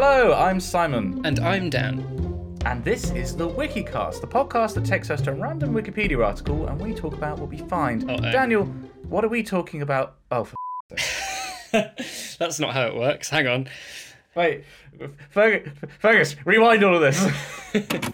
Hello, I'm Simon, And I'm Dan. and this is the WikiCast, the podcast that takes us to a random Wikipedia article and we talk about what we find. Uh-oh. Daniel, what are we talking about? Oh, for That's not how it works. Hang on. wait, Fergus, Fergus, rewind all of this.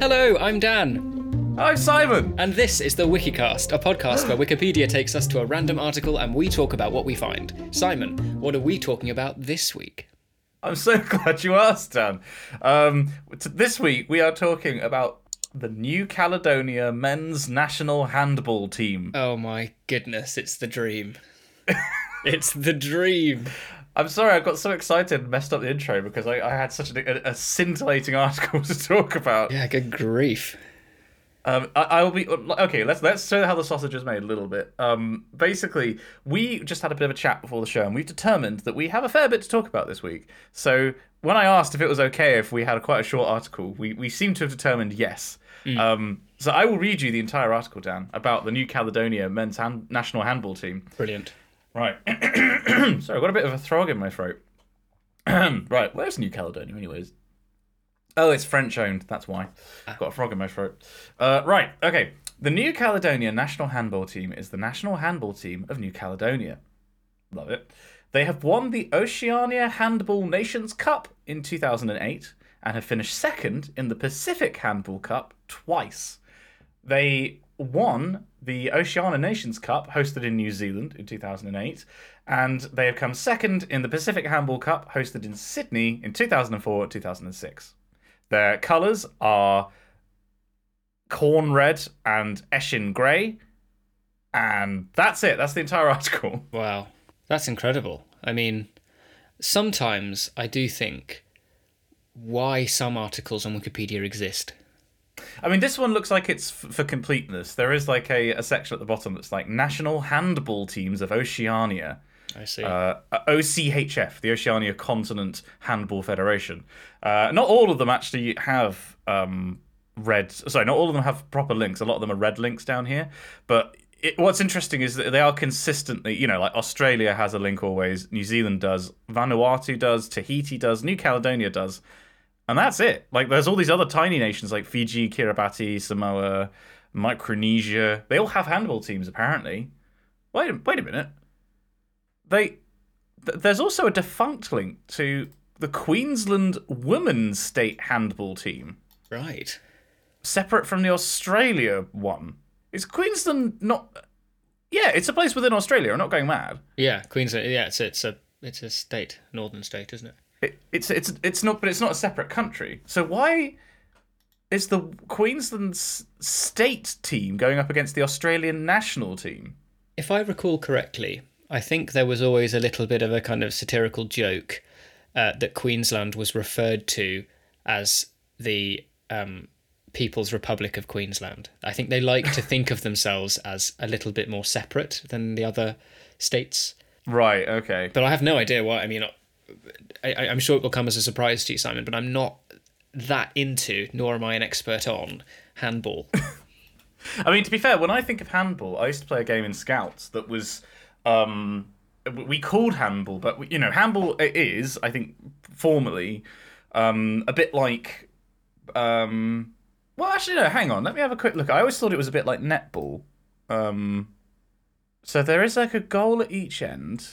Hello, I'm Dan. I'm Simon. And this is the WikiCast, a podcast where Wikipedia takes us to a random article and we talk about what we find. Simon, what are we talking about this week? I'm so glad you asked, Dan. Um, t- this week we are talking about the New Caledonia men's national handball team. Oh my goodness, it's the dream. it's the dream. I'm sorry, I got so excited and messed up the intro because I, I had such a, a scintillating article to talk about. Yeah, good grief. Um, I, I will be okay. Let's let's show how the sausage is made a little bit. Um, basically, we just had a bit of a chat before the show, and we've determined that we have a fair bit to talk about this week. So when I asked if it was okay if we had a, quite a short article, we we seem to have determined yes. Um, so I will read you the entire article, Dan, about the New Caledonia men's hand, national handball team. Brilliant. Right. Sorry, I've got a bit of a frog in my throat. right, where's New Caledonia, anyways? Oh, it's French owned. That's why. I've got a frog in my throat. Uh, right, okay. The New Caledonia national handball team is the national handball team of New Caledonia. Love it. They have won the Oceania Handball Nations Cup in 2008 and have finished second in the Pacific Handball Cup twice. They won the Oceania Nations Cup, hosted in New Zealand in 2008, and they have come second in the Pacific Handball Cup, hosted in Sydney in 2004 2006. Their colours are corn red and Eshin grey, and that's it. That's the entire article. Wow. That's incredible. I mean, sometimes I do think why some articles on Wikipedia exist. I mean, this one looks like it's f- for completeness. There is like a, a section at the bottom that's like National Handball Teams of Oceania. I see. uh, OCHF, the Oceania Continent Handball Federation. Uh, not all of them actually have um, red. Sorry, not all of them have proper links. A lot of them are red links down here. But it, what's interesting is that they are consistently, you know, like Australia has a link always, New Zealand does, Vanuatu does, Tahiti does, New Caledonia does. And that's it. Like, there's all these other tiny nations like Fiji, Kiribati, Samoa, Micronesia. They all have handball teams, apparently. Wait, wait a minute they th- there's also a defunct link to the Queensland women's state handball team, right. separate from the Australia one. Is Queensland not? Yeah, it's a place within Australia. I'm not going mad. Yeah, Queensland. Yeah, it's it's a it's a state, northern state, isn't it? It, it's it's it's not, but it's not a separate country. So why is the Queensland state team going up against the Australian national team? If I recall correctly, I think there was always a little bit of a kind of satirical joke uh, that Queensland was referred to as the um, People's Republic of Queensland. I think they like to think of themselves as a little bit more separate than the other states. Right. Okay. But I have no idea why. I mean, I, I, I'm sure it will come as a surprise to you, Simon, but I'm not that into, nor am I an expert on, handball. I mean, to be fair, when I think of handball, I used to play a game in Scouts that was, um, we called handball, but you know, handball is, I think, formally, um, a bit like, um, well, actually, no. Hang on, let me have a quick look. I always thought it was a bit like netball. Um, so there is like a goal at each end,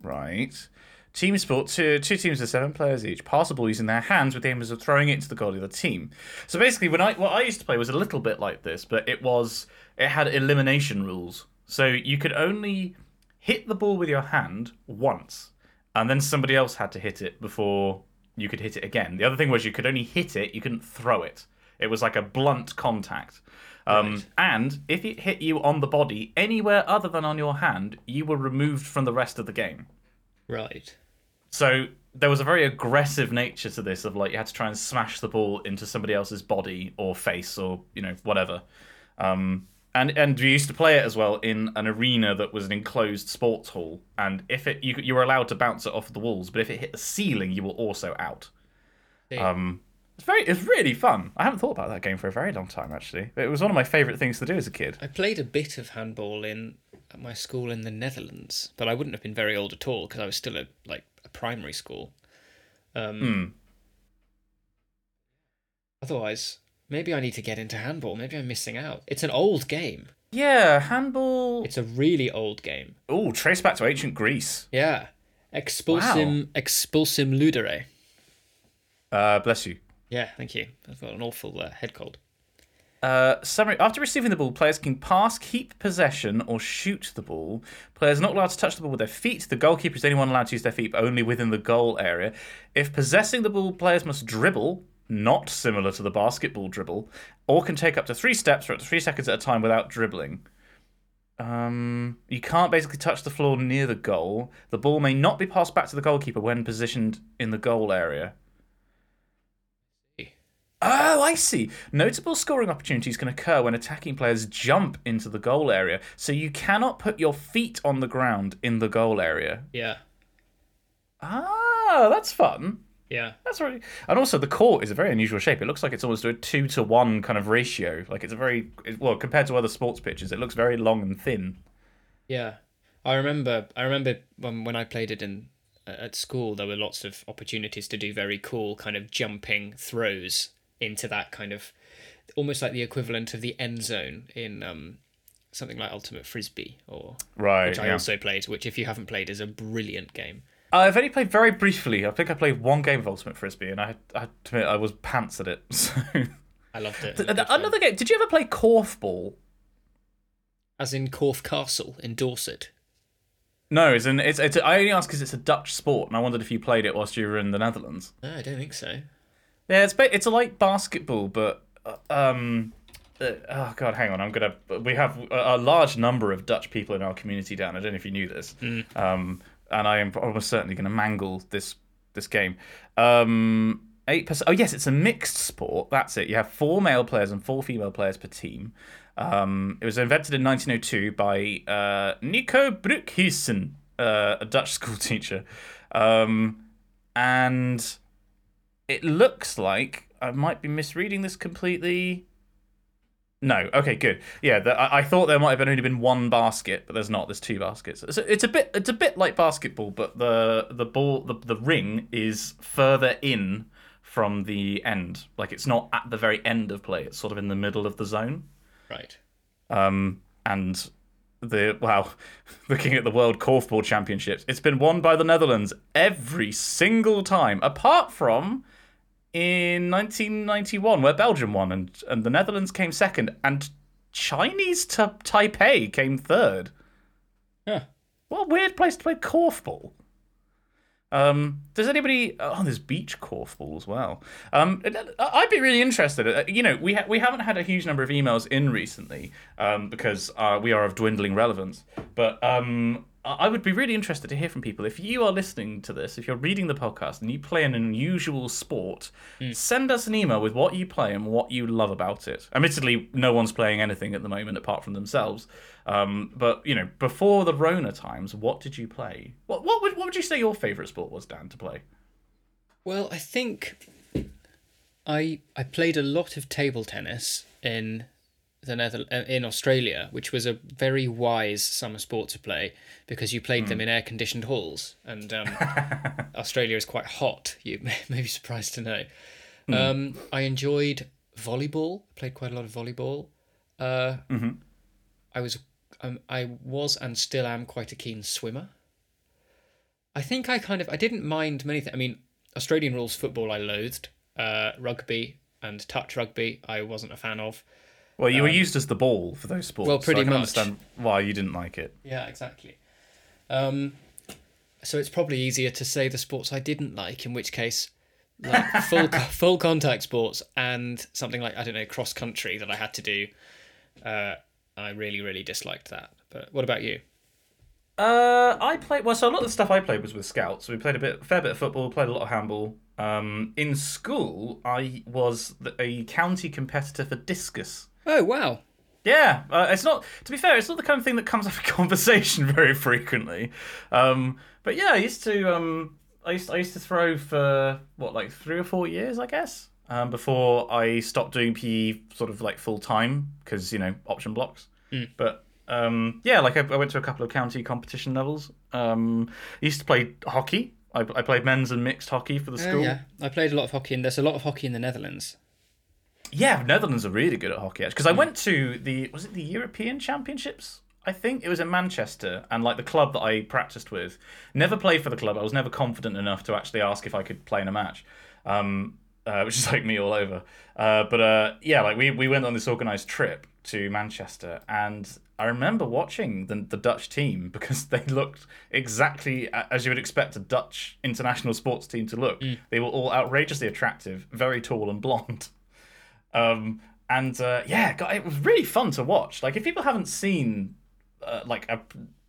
right? Team sport, two, two teams of seven players each. Pass the ball using their hands with the aim of throwing it to the goal of the team. So basically, when I what I used to play was a little bit like this, but it was it had elimination rules. So you could only hit the ball with your hand once, and then somebody else had to hit it before you could hit it again. The other thing was you could only hit it, you couldn't throw it. It was like a blunt contact. Um, Right. And if it hit you on the body anywhere other than on your hand, you were removed from the rest of the game. right. So there was a very aggressive nature to this of like you had to try and smash the ball into somebody else's body or face or you know whatever. Um, and and we used to play it as well in an arena that was an enclosed sports hall. And if it you you were allowed to bounce it off the walls, but if it hit the ceiling, you were also out. See. Um, It's very, it's really fun. I haven't thought about that game for a very long time actually. It was one of my favourite things to do as a kid. I played a bit of handball in at my school in the Netherlands, but I wouldn't have been very old at all because I was still a like a primary school. Um, Hmm. Otherwise, maybe I need to get into handball. Maybe I'm missing out. It's an old game. Yeah, handball. It's a really old game. Oh, trace back to ancient Greece. Yeah. Expulsim expulsim ludere. Uh, bless you. Yeah, thank you. I've got an awful uh, head cold. Uh, summary. After receiving the ball, players can pass, keep possession, or shoot the ball. Players are not allowed to touch the ball with their feet. The goalkeeper is the only one allowed to use their feet, but only within the goal area. If possessing the ball, players must dribble, not similar to the basketball dribble, or can take up to three steps for up to three seconds at a time without dribbling. Um, you can't basically touch the floor near the goal. The ball may not be passed back to the goalkeeper when positioned in the goal area. Oh, I see. Notable scoring opportunities can occur when attacking players jump into the goal area, so you cannot put your feet on the ground in the goal area. Yeah. Ah, that's fun. Yeah. That's really. And also, the court is a very unusual shape. It looks like it's almost a two to one kind of ratio. Like it's a very well compared to other sports pitches. It looks very long and thin. Yeah, I remember. I remember when when I played it in uh, at school, there were lots of opportunities to do very cool kind of jumping throws into that kind of almost like the equivalent of the end zone in um, something like Ultimate Frisbee, or Right. which I also played. Which, if you haven't played, is a brilliant game. I've only played very briefly. I think I played one game of Ultimate Frisbee, and I, I admit I was pants at it. So. I loved it. Th- Another game. Did you ever play Korfball? as in Corfe Castle in Dorset. No, it's an it's, it's I only ask because it's a Dutch sport, and I wondered if you played it whilst you were in the Netherlands. No, I don't think so. Yeah, it's it's like basketball, but uh, um, uh, oh god, hang on, I'm gonna. We have a, a large number of Dutch people in our community, Dan. I don't know if you knew this, um, and I am almost certainly going to mangle this this game. Um, eight percent. Oh yes, it's a mixed sport. That's it. You have four male players and four female players per team. Um, it was invented in 1902 by uh, Nico Broekhuizen, uh, a Dutch school teacher, um, and it looks like I might be misreading this completely. No, okay, good. Yeah, the, I, I thought there might have only been one basket, but there's not. There's two baskets. So it's a bit, it's a bit like basketball, but the the ball, the, the ring is further in from the end. Like it's not at the very end of play. It's sort of in the middle of the zone. Right. Um, and the wow, looking at the World Korfball Championships, it's been won by the Netherlands every single time, apart from in 1991 where Belgium won and and the Netherlands came second and Chinese Ta- Taipei came third. Huh. What a weird place to play korfball. Um, does anybody? Oh, there's beach korfball as well. Um, I'd be really interested. Uh, You know, we ha- we haven't had a huge number of emails in recently um, because uh, we are of dwindling relevance. But um, I would be really interested to hear from people. If you are listening to this, if you're reading the podcast and you play an unusual sport, send us an email with what you play and what you love about it. Admittedly, no one's playing anything at the moment apart from themselves. Um, but you know, before the Rona times, what did you play? What what would what would you say your favourite sport was, Dan, to play? Well, I think I I played a lot of table tennis in the Nether uh, in Australia, which was a very wise summer sport to play because you played them in air conditioned halls, and um, Australia is quite hot. You may, may be surprised to know. Um, I enjoyed volleyball. Played quite a lot of volleyball. Uh, I was um, I was and still am quite a keen swimmer. I think I kind of I didn't mind many things. I mean, Australian rules football I loathed. Uh, rugby and touch rugby I wasn't a fan of. Well, you were used as the ball for those sports. well, so pretty I can much. understand why you didn't like it. Yeah, exactly. Um, so it's probably easier to say the sports I didn't like, in which case, like full full contact sports and something like I don't know cross country that I had to do. Uh, I really really disliked that. But what about you? Uh, I played well. So a lot of the stuff I played was with scouts. We played a bit, fair bit of football. Played a lot of handball. Um, in school, I was the, a county competitor for discus. Oh wow! Yeah, uh, it's not. To be fair, it's not the kind of thing that comes up in conversation very frequently. Um, but yeah, I used to. Um, I used I used to throw for what like three or four years, I guess. um, before I stopped doing PE sort of like full time because you know option blocks. But um, yeah, like I, I went to a couple of county competition levels. Um, I used to play hockey. I, I played men's and mixed hockey for the Oh, school. yeah, I played a lot of hockey, and there's a lot of hockey in the Netherlands. Yeah, Netherlands are really good at hockey because I went to the was it the European Championships? I think it was in Manchester, and like the club that I practiced with, never played for the club. I was never confident enough to actually ask if I could play in a match, um, uh, which is like me all over. Uh, but uh, yeah, like we we went on this organised trip to Manchester, and I remember watching the the Dutch team because they looked exactly as you would expect a Dutch international sports team to look. They were all outrageously attractive, very tall and blonde. Um, and uh, yeah, God, it was really fun to watch. Like if people haven't seen uh, like a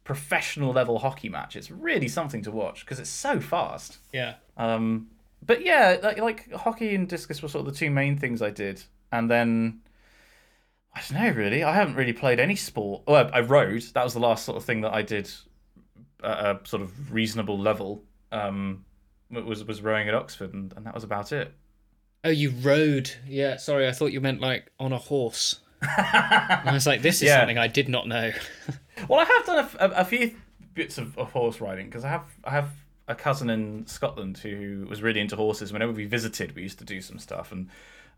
professional level hockey match, it's really something to watch because it's so fast. Yeah. Um, but yeah, like, like hockey and discus were sort of the two main things I did, and then I don't know really. I haven't really played any sport. Oh, I, I rode. That was the last sort of thing that I did at a sort of reasonable level. Um, was was rowing at Oxford, and, and that was about it. Oh, you rode. Yeah, sorry, I thought you meant like on a horse. I was like, this is Yeah. something I did not know. Well, I have done a few bits of, of horse riding because I have I have a cousin in Scotland who was really into horses. Whenever we visited, we used to do some stuff and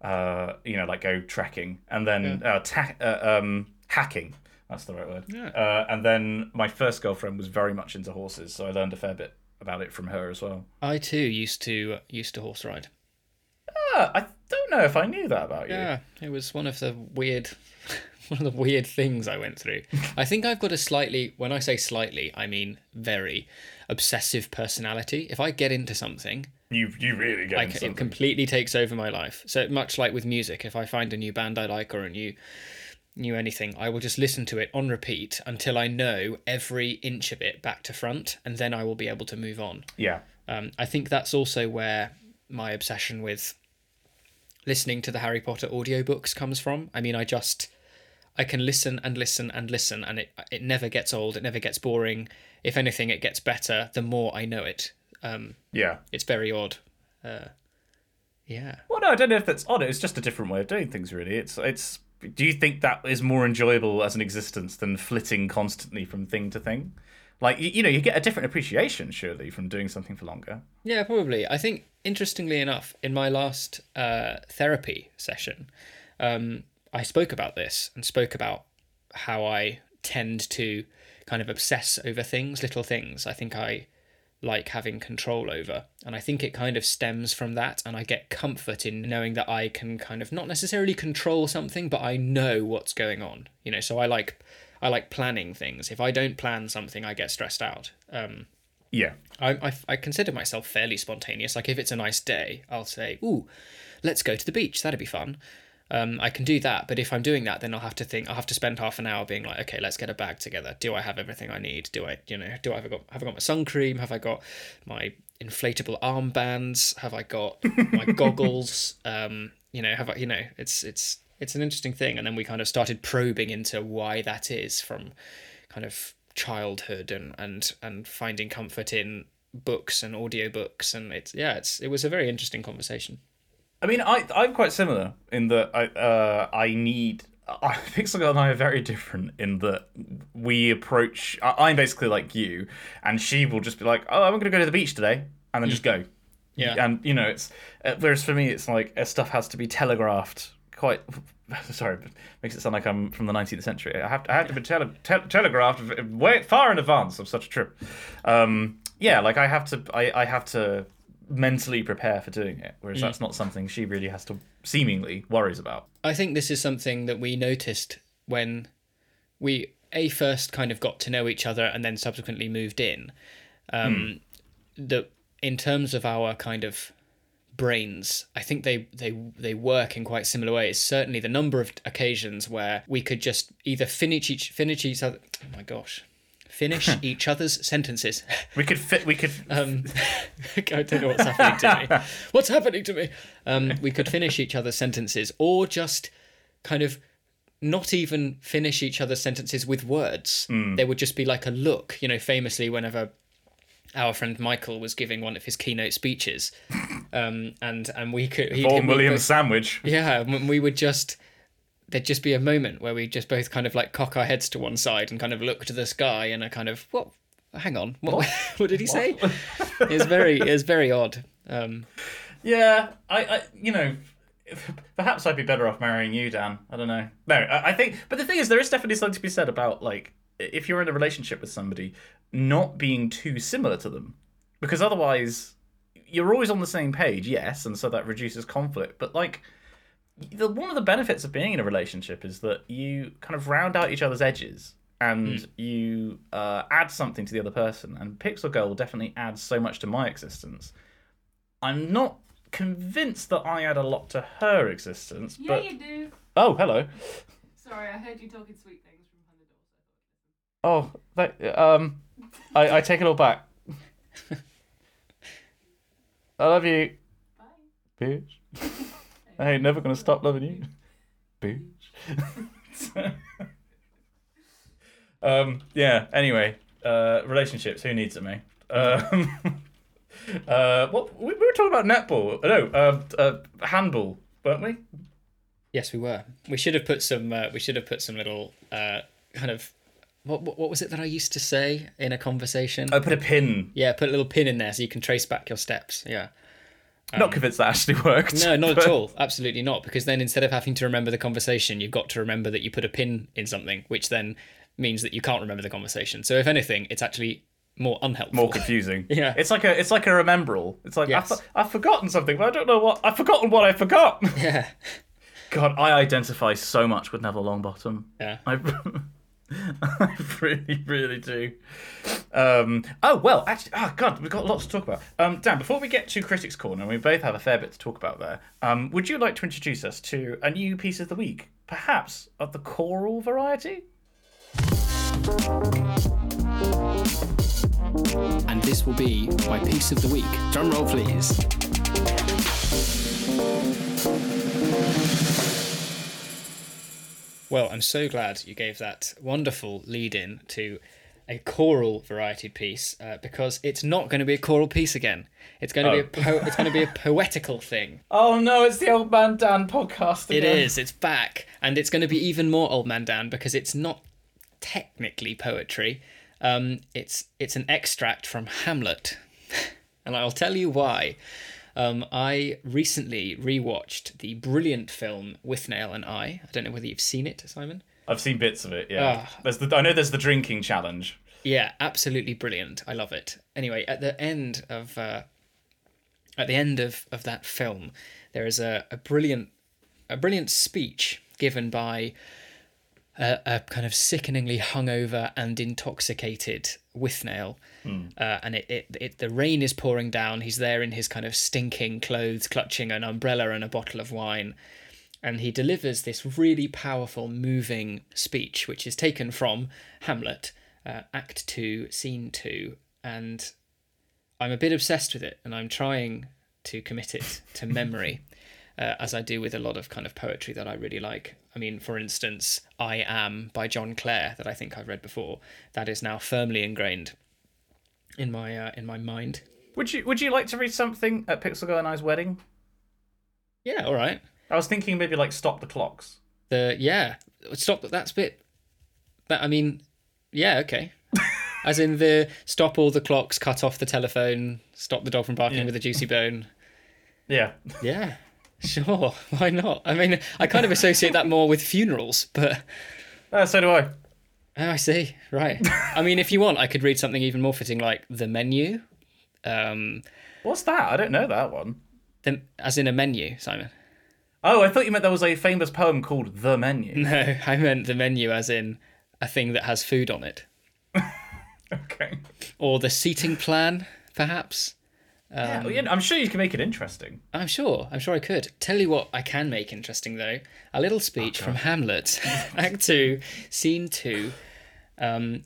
uh, you know like go trekking and then uh, ta- uh, um, hacking. That's the right word. Yeah. Uh, and then my first girlfriend was very much into horses, so I learned a fair bit about it from her as well. I too used to used to horse ride. I don't know if I knew that about you. Yeah, it was one of the weird, one of the weird things I went through. I think I've got a slightly, when I say slightly, I mean very obsessive personality. If I get into something, You you really get I into it completely takes over my life. So much like with music, if I find a new band I like or a new new anything, I will just listen to it on repeat until I know every inch of it back to front, and then I will be able to move on. yeah. Um, I think that's also where my obsession with listening to the Harry Potter audiobooks comes from. I mean, I just I can listen and listen and listen, and it it never gets old. It never gets boring. If anything, it gets better the more I know it. Um, Yeah. it's very odd. Uh, yeah. Well, no, I don't know if that's odd. It's just a different way of doing things, really. It's it's. Do you think that is more enjoyable as an existence than flitting constantly from thing to thing? Like you, you know, you get a different appreciation, surely, from doing something for longer. Yeah, probably. I think, interestingly enough, in my last uh, therapy session, um, I spoke about this and spoke about how I tend to kind of obsess over things, little things. I think I like having control over. And I think it kind of stems from that. And I get comfort in knowing that I can kind of not necessarily control something, but I know what's going on. You know, so I like. I like planning things. If I don't plan something, I get stressed out. Um, Yeah. I, I, I consider myself fairly spontaneous. Like if it's a nice day, I'll say, "Ooh, let's go to the beach. That'd be fun." Um, I can do that, but if I'm doing that, then I'll have to think. I'll have to spend half an hour being like, "Okay, let's get a bag together. Do I have everything I need? Do I, you know, do I have I got have I got my sun cream? Have I got my inflatable armbands? Have I got my goggles? Um, you know, have I, you know, it's it's it's an interesting thing. And then we kind of started probing into why that is from kind of childhood and and and finding comfort in books and audiobooks and it's yeah it's it was a very interesting conversation I mean, I I'm quite similar in that I uh I need. I, Pixel and I are very different in that we approach. I, I'm basically like you, and she will just be like, "Oh, I'm going to go to the beach today," and then just go. Yeah. And you know, it's uh, whereas for me, it's like uh, stuff has to be telegraphed quite. Sorry, it makes it sound like I'm from the 19th century. I have to, I have to be tele, te- telegraphed way far in advance of such a trip. Um, yeah, like I have to, I, I have to mentally prepare for doing it, whereas that's not something she really has to seemingly worries about. i think this is something that we noticed when we a first kind of got to know each other and then subsequently moved in um that in terms of our kind of brains i think they they they work in quite similar ways certainly the number of occasions where we could just either finish each finish each other oh my gosh finish each other's sentences We could fit. We could. Um, I don't know what's happening to me. What's happening to me? Um, we could finish each other's sentences, or just kind of not even finish each other's sentences with words. There would just be like a look. You know, famously, whenever our friend Michael was giving one of his keynote speeches, um, and and we could he, Vaughan Williams sandwich. yeah, when we would just there'd just be a moment where we just both kind of like cock our heads to one side and kind of look to the sky and a kind of what? Hang on, what? What, did he say? it's very it's very odd. Um, Yeah, I, I, you know, perhaps I'd be better off marrying you, Dan. I don't know. No, I, I think, but the thing is, there is definitely something to be said about like if you're in a relationship with somebody, not being too similar to them, because otherwise you're always on the same page. Yes, and so that reduces conflict. But like, the one of the benefits of being in a relationship is that you kind of round out each other's edges. And you uh, add something to the other person, and Pixel Girl definitely adds so much to my existence. I'm not convinced that I add a lot to her existence, Yeah, but you do. oh, hello. Sorry, I heard you talking sweet things from behind the door. Oh, that, um, I, I take it all back. I love you, Bye. bitch. I ain't never gonna stop loving you, bitch. um, yeah. Anyway, uh, relationships. Who needs it, me? Um, uh, what we, we were talking about netball. No, uh, uh, handball, weren't we? yes, we were. We should have put some. Uh, we should have put some little uh, kind of. What, what what was it that I used to say in a conversation? I put a pin. yeah, put a little pin in there so you can trace back your steps. Yeah. Not um, convinced that actually worked. No, not but- at all. Absolutely not. Because then instead of having to remember the conversation, you've got to remember that you put a pin in something, which then means that you can't remember the conversation. So if anything, it's actually more unhelpful. more confusing. Yeah. it's like a it's like a Remembrall. It's like Yes. I've, I've forgotten something, but I don't know what I've forgotten what I forgot. yeah. God, I identify so much with Neville Longbottom. Yeah. I, I really, really do. Um, oh well, actually, oh god, we've got lots to talk about. Um, Dan, before we get to Critics Corner, we both have a fair bit to talk about there. Um, would you like to introduce us to a new piece of the week, perhaps of the choral variety? And this will be my piece of the week. Drum roll, please. Well, I'm so glad you gave that wonderful lead in to a choral variety piece uh, because it's not going to be a choral piece again. It's going to be a po- it's going to be a poetical thing. Oh no, it's the Old Man Dan podcast. again. It is. It's back, and it's going to be even more Old Man Dan because it's not technically poetry. Um, it's it's an extract from Hamlet, and I'll tell you why. Um, I recently rewatched the brilliant film Withnail and I. I don't know whether you've seen it, Simon. I've seen bits of it. Yeah, Ah. there's the I know there's the drinking challenge. Yeah, absolutely brilliant. I love it. Anyway, at the end of uh, at the end of, of that film, there is a, a brilliant a brilliant speech given by a, a kind of sickeningly hungover and intoxicated Withnail. Uh, and it, it, it the rain is pouring down. He's there in his kind of stinking clothes, clutching an umbrella and a bottle of wine and he delivers this really powerful, moving speech, which is taken from Hamlet, uh, Act Two, Scene Two, and I'm a bit obsessed with it, and I'm trying to commit it to memory, uh, as I do with a lot of kind of poetry that I really like. I mean, for instance, "I Am" by John Clare, that I think I've read before, that is now firmly ingrained in my uh, in my mind. Would you Would you like to read something at Pixel Girl and I's wedding? Yeah, all right. I was thinking maybe like stop the clocks. The yeah, stop. That's a bit. That I mean, yeah, okay. As in the stop all the clocks, cut off the telephone, stop the dog from barking with a juicy bone. Yeah. Yeah, sure. Why not? I mean, I kind of associate that more with funerals, but Uh, so do I. oh, I see. Right. I mean, if you want, I could read something even more fitting, like the menu. Um, What's that? I don't know that one. the, as in a menu, Simon. Oh, I thought you meant there was a famous poem called The Menu. No, I meant the menu as in a thing that has food on it, okay. or the seating plan, perhaps. Yeah, well, yeah, I'm sure you can make it interesting. I'm sure. I'm sure I could. Tell you what I can make interesting though. A little speech from Hamlet, Act Two, Scene Two. Um,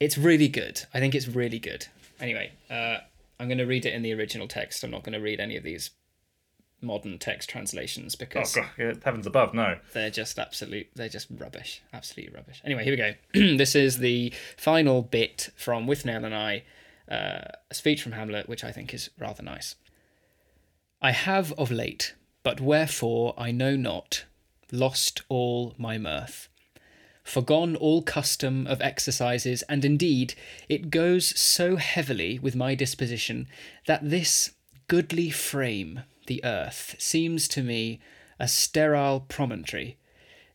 it's really good. I think it's really good. Anyway, uh, I'm going to read it in the original text. I'm not going to read any of these modern text translations Oh because god, yeah, heavens above, no. they're just absolute. They're just rubbish. Absolutely rubbish. Anyway, here we go. this is the final bit from Withnail and I. uh, a speech from Hamlet, which I think is rather nice. I have of late, but wherefore I know not, lost all my mirth. Forgone all custom of exercises, and indeed it goes so heavily with my disposition that this goodly frame, the earth, seems to me a sterile promontory,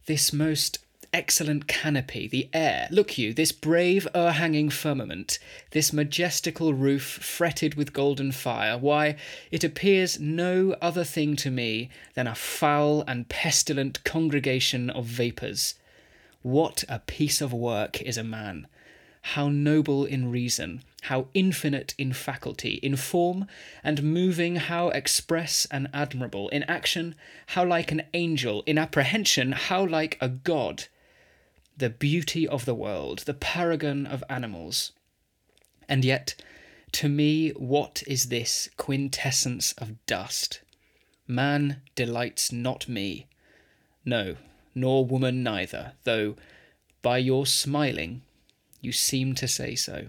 this most excellent canopy, the air, look you, this brave o'erhanging firmament, this majestical roof fretted with golden fire, why, it appears no other thing to me than a foul and pestilent congregation of vapours. What a piece of work is a man! How noble in reason, how infinite in faculty, in form and moving, how express and admirable, in action, how like an angel, in apprehension, how like a god the beauty of the world, the paragon of animals. And yet, to me, what is this quintessence of dust? Man delights not me. No, nor woman neither, though by your smiling you seem to say so.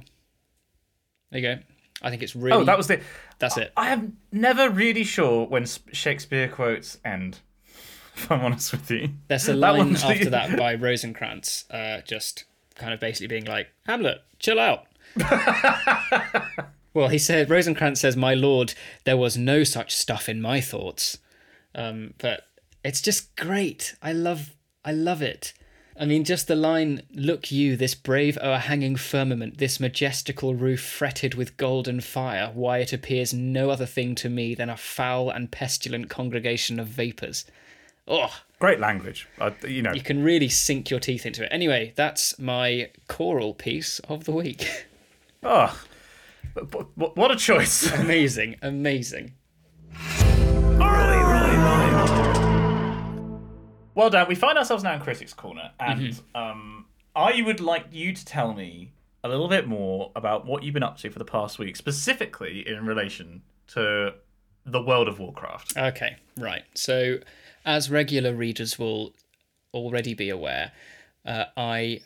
There you go. I think it's really. Oh, that was the. That's it. I am never really sure when Shakespeare quotes end if I'm honest with you. There's a line that after that by Rosencrantz, uh, just kind of basically being like, Hamlet, chill out. well, he said, Rosencrantz says, My lord, there was no such stuff in my thoughts. Um, but it's just great. I love, I love it. I mean, just the line, Look you, this brave o'erhanging firmament, this majestical roof fretted with golden fire, why it appears no other thing to me than a foul and pestilent congregation of vapours. Oh, great language. Uh, you know, you can really sink your teeth into it. Anyway, that's my choral piece of the week. Oh, what a choice! amazing, amazing. Well, Dan, we find ourselves now in Critics Corner, and mm-hmm. um, I would like you to tell me a little bit more about what you've been up to for the past week, specifically in relation to the world of Warcraft. Okay, right. So as regular readers will already be aware, uh, I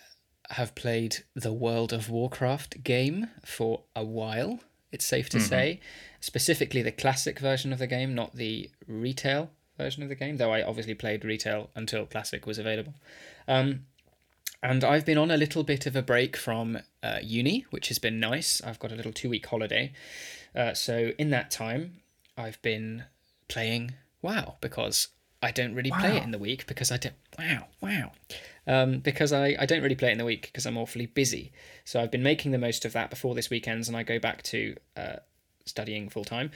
have played the World of Warcraft game for a while, it's safe to mm-hmm. say. Specifically, the classic version of the game, not the retail version of the game, though I obviously played retail until classic was available. Um, and I've been on a little bit of a break from uh, uni, which has been nice. I've got a little two week holiday. Uh, so, in that time, I've been playing WoW because I don't really wow. play it in the week because I don't. Wow, wow. Um, because I, I don't really play it in the week because I'm awfully busy. So I've been making the most of that before this weekend's and I go back to uh, studying full time.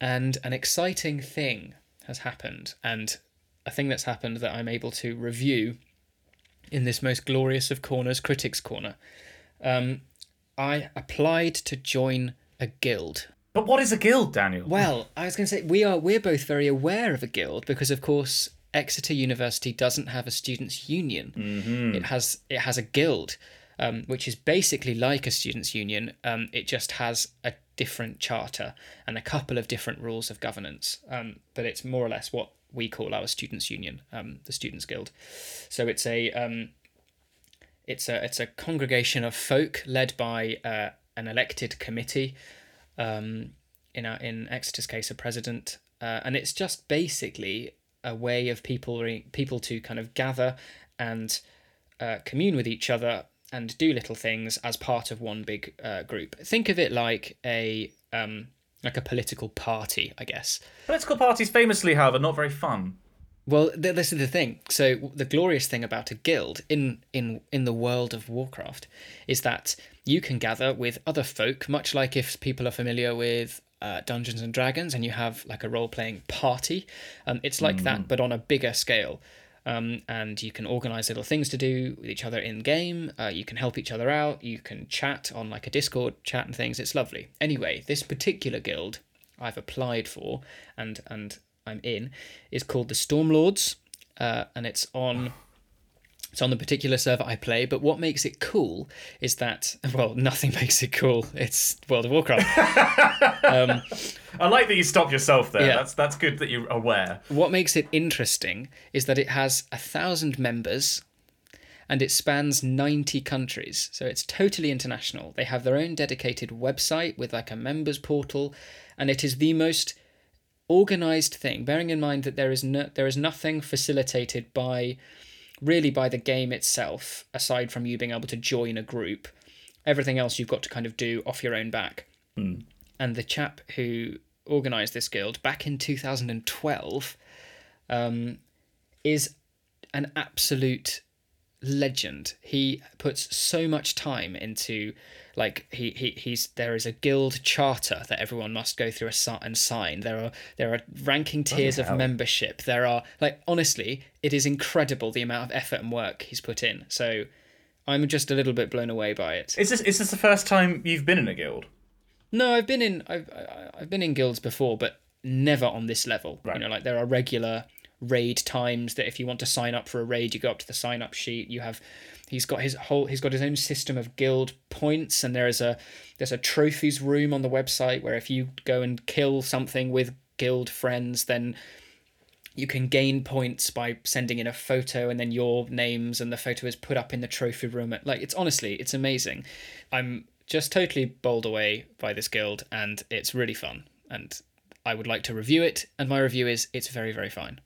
And an exciting thing has happened, and a thing that's happened that I'm able to review in this most glorious of corners, Critics Corner. Um, I applied to join a guild but what is a guild, Daniel? Well, I was going to say we are we're both very aware of a guild because, of course, Exeter University doesn't have a students' union. Mm-hmm. It has it has a guild, um, which is basically like a students' union. Um, it just has a different charter and a couple of different rules of governance. Um, but it's more or less what we call our students' union, um, the Students' Guild. So it's a um, it's a it's a congregation of folk led by uh, an elected committee um, in our, in Exeter's case, a president, uh, and it's just basically a way of people people to kind of gather and uh, commune with each other and do little things as part of one big uh, group. Think of it like a um, like a political party, I guess. Political parties, famously, however, not very fun. Well, th- this is the thing. So the glorious thing about a guild in in in the world of Warcraft is that you can gather with other folk, much like if people are familiar with uh, Dungeons and Dragons and you have like a role playing party. Um, it's like mm. that, but on a bigger scale. Um, and you can organize little things to do with each other in game. Uh, you can help each other out. You can chat on like a Discord chat and things. It's lovely. Anyway, this particular guild I've applied for and and I'm in is called the Stormlords, uh, and it's on it's on the particular server I play, but what makes it cool is that, well, nothing makes it cool. It's World of Warcraft. um, I like that you stop yourself there. Yeah. That's that's good that you're aware. What makes it interesting is that it has a thousand members, and it spans 90 countries. So it's totally international. They have their own dedicated website with like a members portal, and it is the most organized thing, bearing in mind that there is no, there is nothing facilitated by really by the game itself, aside from you being able to join a group. Everything else you've got to kind of do off your own back. Mm. And the chap who organized this guild back in 2012 um, is an absolute legend. He puts so much time into like he, he he's there is a guild charter that everyone must go through a and sign. There are there are ranking tiers of membership. There are like honestly, it is incredible the amount of effort and work he's put in. So I'm just a little bit blown away by it. Is this is this the first time you've been in a guild? No, I've been in I've I've been in guilds before, but never on this level. Right. You know, like there are regular raid times that if you want to sign up for a raid you go up to the sign up sheet. You have he's got his whole he's got his own system of guild points and there is a there's a trophies room on the website where if you go and kill something with guild friends then you can gain points by sending in a photo and then your names and the photo is put up in the trophy room. Like it's honestly it's amazing. I'm just totally bowled away by this guild and it's really fun and i would like to review it and my review is it's very very fine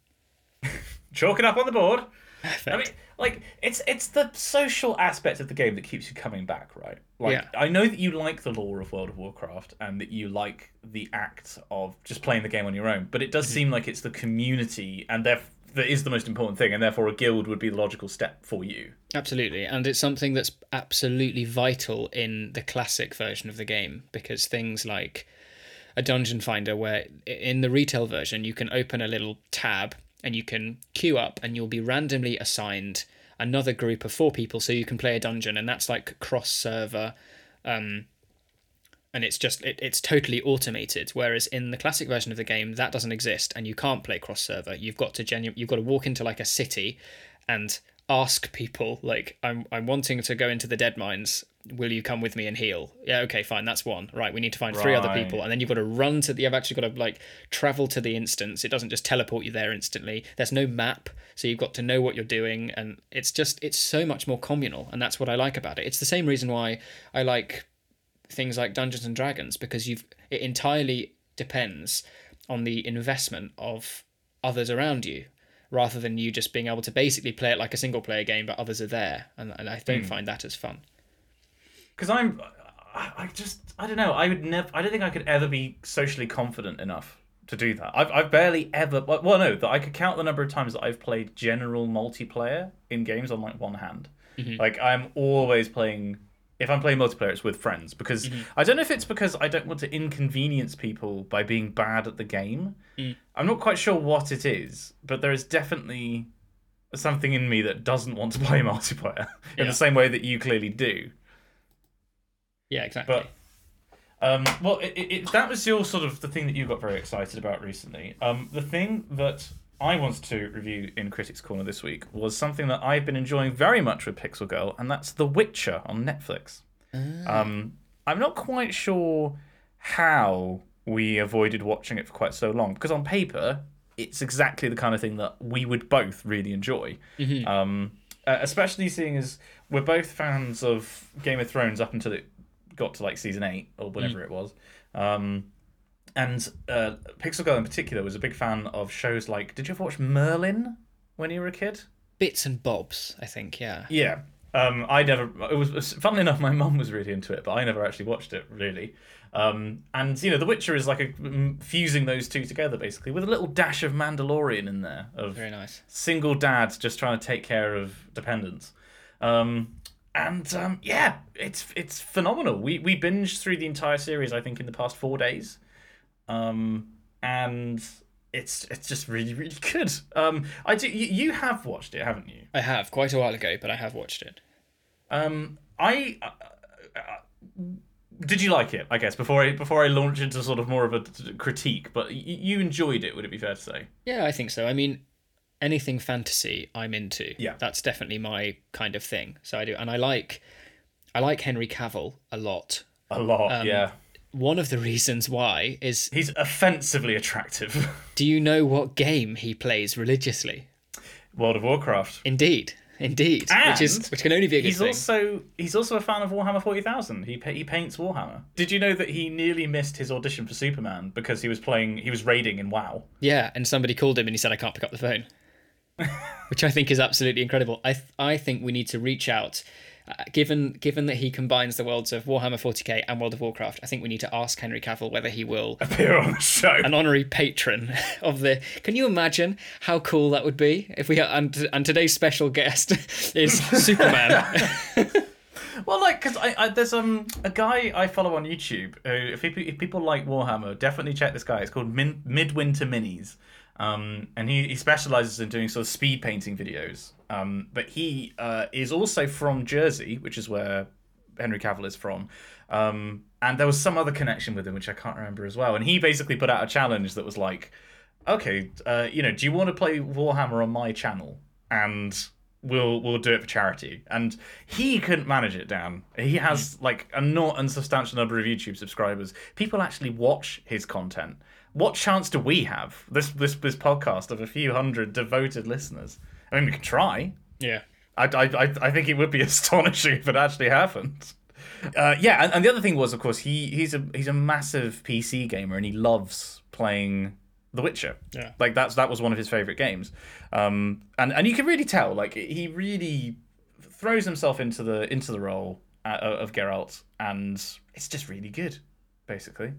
Chalk it up on the board. Perfect. I mean, like it's it's the social aspect of the game that keeps you coming back, right? Like yeah. I know that you like the lore of World of Warcraft and that you like the act of just playing the game on your own, but it does mm-hmm. seem like it's the community and that is the most important thing, and therefore a guild would be the logical step for you. Absolutely, and it's something that's absolutely vital in the classic version of the game because things like a dungeon finder, where in the retail version you can open a little tab and you can queue up and you'll be randomly assigned another group of four people so you can play a dungeon and that's like cross server um, and it's just it, it's totally automated. Whereas in the classic version of the game that doesn't exist and you can't play cross server you've got to genu- you've got to walk into like a city and ask people like I'm I'm wanting to go into the Deadmines will you come with me and heal? Yeah, okay, fine, that's one. Right, we need to find three other people, and then you've got to run to the. You've actually got to like travel to the instance. It doesn't just teleport you there instantly. There's no map, so you've got to know what you're doing, and it's just it's so much more communal, and that's what I like about it. It's the same reason why I like things like Dungeons and Dragons because you've it entirely depends on the investment of others around you rather than you just being able to basically play it like a single player game but others are there and, and i don't mm. find that as fun because I'm, I just, I don't know. I would never. I don't think I could ever be socially confident enough to do that. I've, I've barely ever. Well, no, that I could count the number of times that I've played general multiplayer in games on like one hand. Mm-hmm. Like I'm always playing. If I'm playing multiplayer, it's with friends because mm-hmm. I don't know if it's because I don't want to inconvenience people by being bad at the game. Mm. I'm not quite sure what it is, but there is definitely something in me that doesn't want to play multiplayer in yeah. the same way that you clearly do. Yeah, exactly. But um, well, it, it, that was your sort of the thing that you got very excited about recently. Um, the thing that I wanted to review in Critics Corner this week was something that I've been enjoying very much with Pixel Girl, and that's The Witcher on Netflix. Ah. Um, I'm not quite sure how we avoided watching it for quite so long because on paper it's exactly the kind of thing that we would both really enjoy. Mm-hmm. Um, uh, especially seeing as we're both fans of Game of Thrones up until it got to like season eight or whatever mm. it was. Um, and uh, Pixel Girl in particular was a big fan of shows like. Did you ever watch Merlin when you were a kid? Bits and bobs, I think. Yeah. Yeah. Um, I never. It was funnily enough, my mum was really into it, but I never actually watched it really. Um, and you know, The Witcher is like a, fusing those two together basically with a little dash of Mandalorian in there of very nice single dads just trying to take care of dependents. Um, and um, yeah, it's it's phenomenal. We we binged through the entire series, I think, in the past four days, um, and it's it's just really really good. Um, I do. You, you have watched it, haven't you? I have quite a while ago, but I have watched it. Um, I. Uh, uh, did you like it? I guess before I before I launch into sort of more of a critique, but you enjoyed it. Would it be fair to say? Yeah, I think so. I mean, anything fantasy I'm into. Yeah. That's definitely my kind of thing. So I do and I like I like Henry Cavill a lot. A lot, um, yeah. One of the reasons why is he's offensively attractive. do you know what game he plays religiously? World of Warcraft. Indeed. Indeed, which is And which can only be a good He's thing. also he's also a fan of Warhammer Forty Thousand. He he paints Warhammer. Did you know that he nearly missed his audition for Superman because he was playing he was raiding in WoW. Yeah, and somebody called him and he said, "I can't pick up the phone," which I think is absolutely incredible. I th- I think we need to reach out, uh, given given that he combines the worlds of Warhammer 40k and World of Warcraft. I think we need to ask Henry Cavill whether he will Appear on the show. an honorary patron of the. Can you imagine how cool that would be if we and and today's special guest is Superman. Well, like, because I, I there's um a guy I follow on YouTube who if people, if people like Warhammer, definitely check this guy. It's called Min, Midwinter Minis, um, and he, he specializes in doing sort of speed painting videos. Um, but he uh, is also from Jersey, which is where Henry Cavill is from. Um, and there was some other connection with him, which I can't remember as well. And he basically put out a challenge that was like, okay, uh, you know, do you want to play Warhammer on my channel? And we'll we'll do it for charity. And he couldn't manage it down. He has like a not unsubstantial number of YouTube subscribers. People actually watch his content. What chance do we have? This this this podcast of a few hundred devoted listeners. I mean, we can try. yeah. I, I, I- I think it would be astonishing if it actually happened. Uh, yeah, and, and the other thing was, of course, he he's a he's a massive PC gamer and he loves playing The Witcher. Yeah. like that's that was one of his favorite games, um, and and you can really tell, like he really throws himself into the into the role uh, of Geralt, and it's just really good, basically.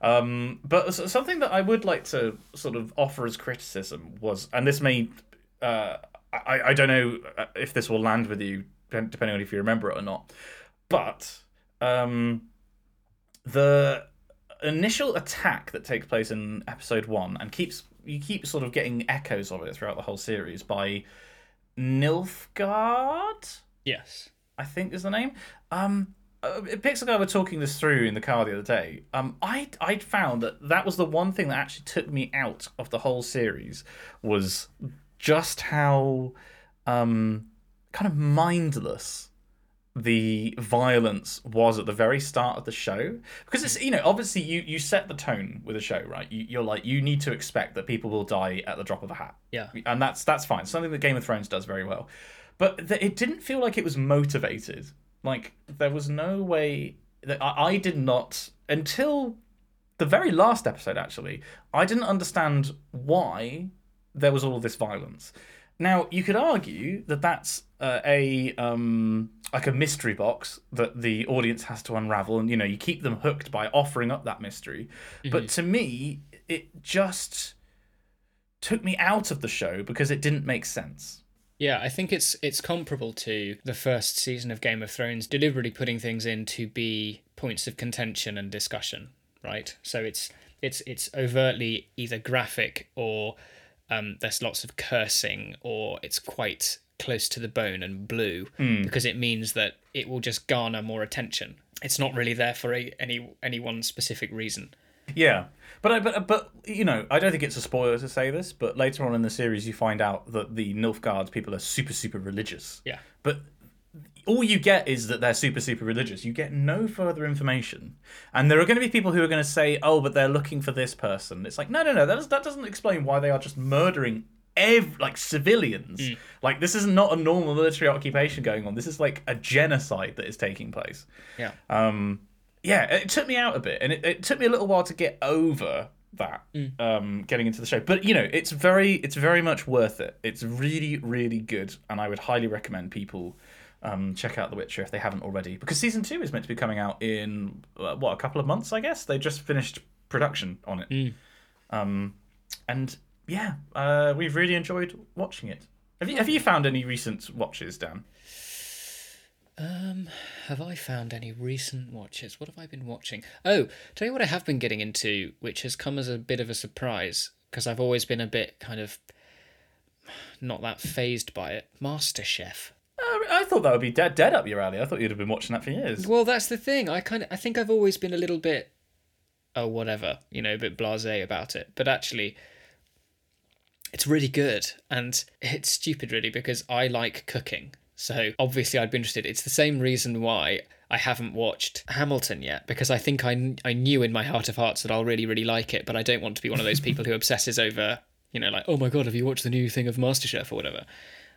Um, but something that I would like to sort of offer as criticism was, and this may, uh, I, I don't know uh, if this will land with you, depending on if you remember it or not, but um, the initial attack that takes place in episode one and keeps you keep sort of getting echoes of it throughout the whole series by Nilfgaard. Yes. I think is the name. Um, uh, Pixel guy were talking this through in the car the other day. Um, I I found that that was the one thing that actually took me out of the whole series was just how um kind of mindless the violence was at the very start of the show. Because it's you know obviously you you set the tone with a show right? You, you're like you need to expect that people will die at the drop of a hat. Yeah. and that's that's fine. Something that game of thrones does very well. But it didn't feel like it was motivated like there was no way that I, I did not until the very last episode actually i didn't understand why there was all this violence now you could argue that that's uh, a um, like a mystery box that the audience has to unravel, and you know you keep them hooked by offering up that mystery. But to me, it just took me out of the show because it didn't make sense. Yeah, I think it's it's comparable to the first season of Game of Thrones, deliberately putting things in to be points of contention and discussion, right? So it's it's it's overtly either graphic or um, there's lots of cursing, or it's quite close to the bone and blue because it means that it will just garner more attention. It's not really there for a, any any one specific reason. Yeah, but I, but but you know, I don't think it's a spoiler to say this, but later on in the series, you find out that the Nilfgaard people are super super religious. Yeah. But all you get is that they're super super religious. You get no further information, and there are going to be people who are going to say, "Oh, but they're looking for this person." It's like, no, no, no. That does, that doesn't explain why they are just murdering ev like civilians. Like this is not a normal military occupation going on. This is like a genocide that is taking place Yeah. um yeah it took me out a bit and it, it took me a little while to get over that um getting into the show. But you know it's very it's very much worth it. It's really really good and i would highly recommend people um check out the witcher if they haven't already. Because season two is meant to be coming out in uh, what a couple of months i guess? They just finished production on it. Um and yeah uh we've really enjoyed watching it. Have you, have you found any recent watches dan Um, have I found any recent watches? What have I been watching? Oh, tell you what I have been getting into, which has come as a bit of a surprise because I've always been a bit kind of not that fazed by it. MasterChef. Uh, I thought that would be dead, dead up your alley. I thought you'd have been watching that for years. Well, that's the thing. I kind of, I think I've always been a little bit, oh whatever, you know, a bit blasé about it. But actually, it's really good, and it's stupid really because I like cooking. So obviously, I'd be interested. It's the same reason why I haven't watched Hamilton yet because I think I I knew in my heart of hearts that I'll really really like it, but I don't want to be one of those people who obsesses over, you know, like oh my god, have you watched the new thing of MasterChef or whatever.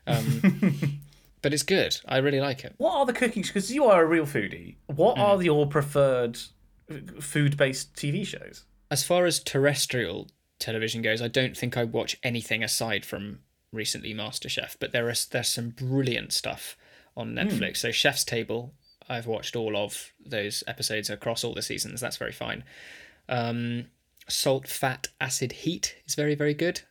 Um, but it's good. I really like it. What are the cooking? Because you are a real foodie. What are your preferred food-based TV shows? As far as terrestrial television goes, I don't think I watch anything aside from recently MasterChef, but there is there's some brilliant stuff on Netflix. So Chef's Table, I've watched all of those episodes across all the seasons. That's very fine. Um, Salt, Fat, Acid, Heat is very very good.